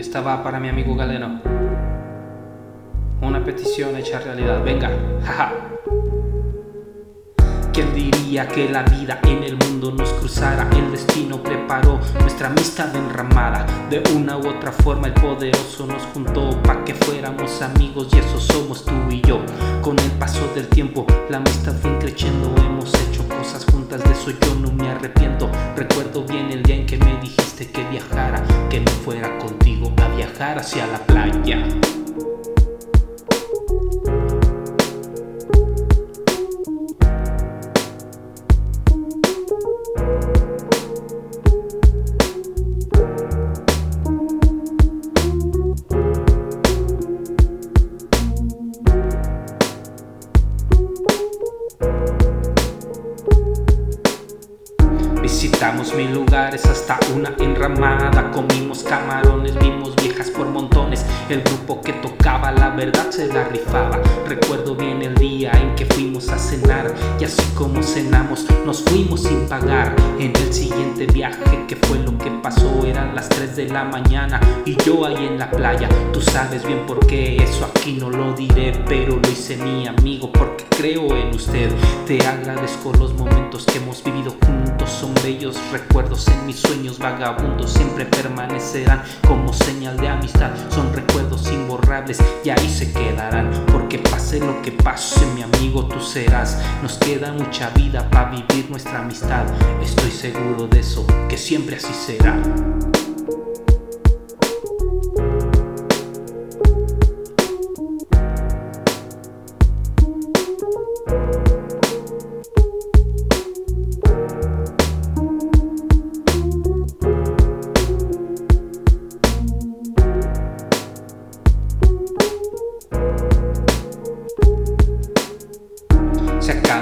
esta va para mi amigo Galeno. Una petición hecha realidad. Venga, jaja. ¿Quién diría que la vida en el mundo nos cruzara? El destino preparó nuestra amistad enramada. De una u otra forma el poderoso nos juntó para que fuéramos amigos y eso somos tú y yo. Con el paso del tiempo la amistad fue creciendo, hemos hecho cosas juntas, de eso yo no me arrepiento. Recuerdo bien el día en que me dijiste que viajara, que me fuera contigo a viajar hacia la playa. Visitamos mil lugares hasta una enramada, comimos camarones, vimos viejas por montones. El grupo que tocaba la verdad se la rifaba. Recuerdo bien el día en que fuimos a cenar y así como cenamos nos fuimos sin pagar. En el siguiente viaje que fue lo que pasó eran las 3 de la mañana y yo ahí en la playa. Tú sabes bien por qué eso aquí no lo diré, pero lo hice mi amigo porque creo en usted. Te agradezco los momentos que hemos vivido juntos, son recuerdos en mis sueños vagabundos, siempre permanecerán como señal de amistad. Son recuerdos imborrables y ahí se quedarán, porque pase lo que pase, mi amigo tú serás. Nos queda mucha vida para vivir nuestra amistad, estoy seguro de eso, que siempre así será.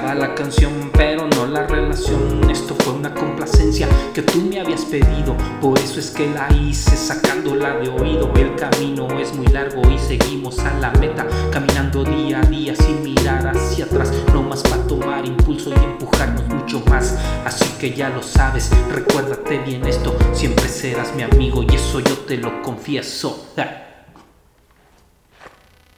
La canción, pero no la relación. Esto fue una complacencia que tú me habías pedido. Por eso es que la hice sacándola de oído. El camino es muy largo y seguimos a la meta. Caminando día a día sin mirar hacia atrás. No más para tomar impulso y empujarnos mucho más. Así que ya lo sabes, recuérdate bien esto. Siempre serás mi amigo y eso yo te lo confieso.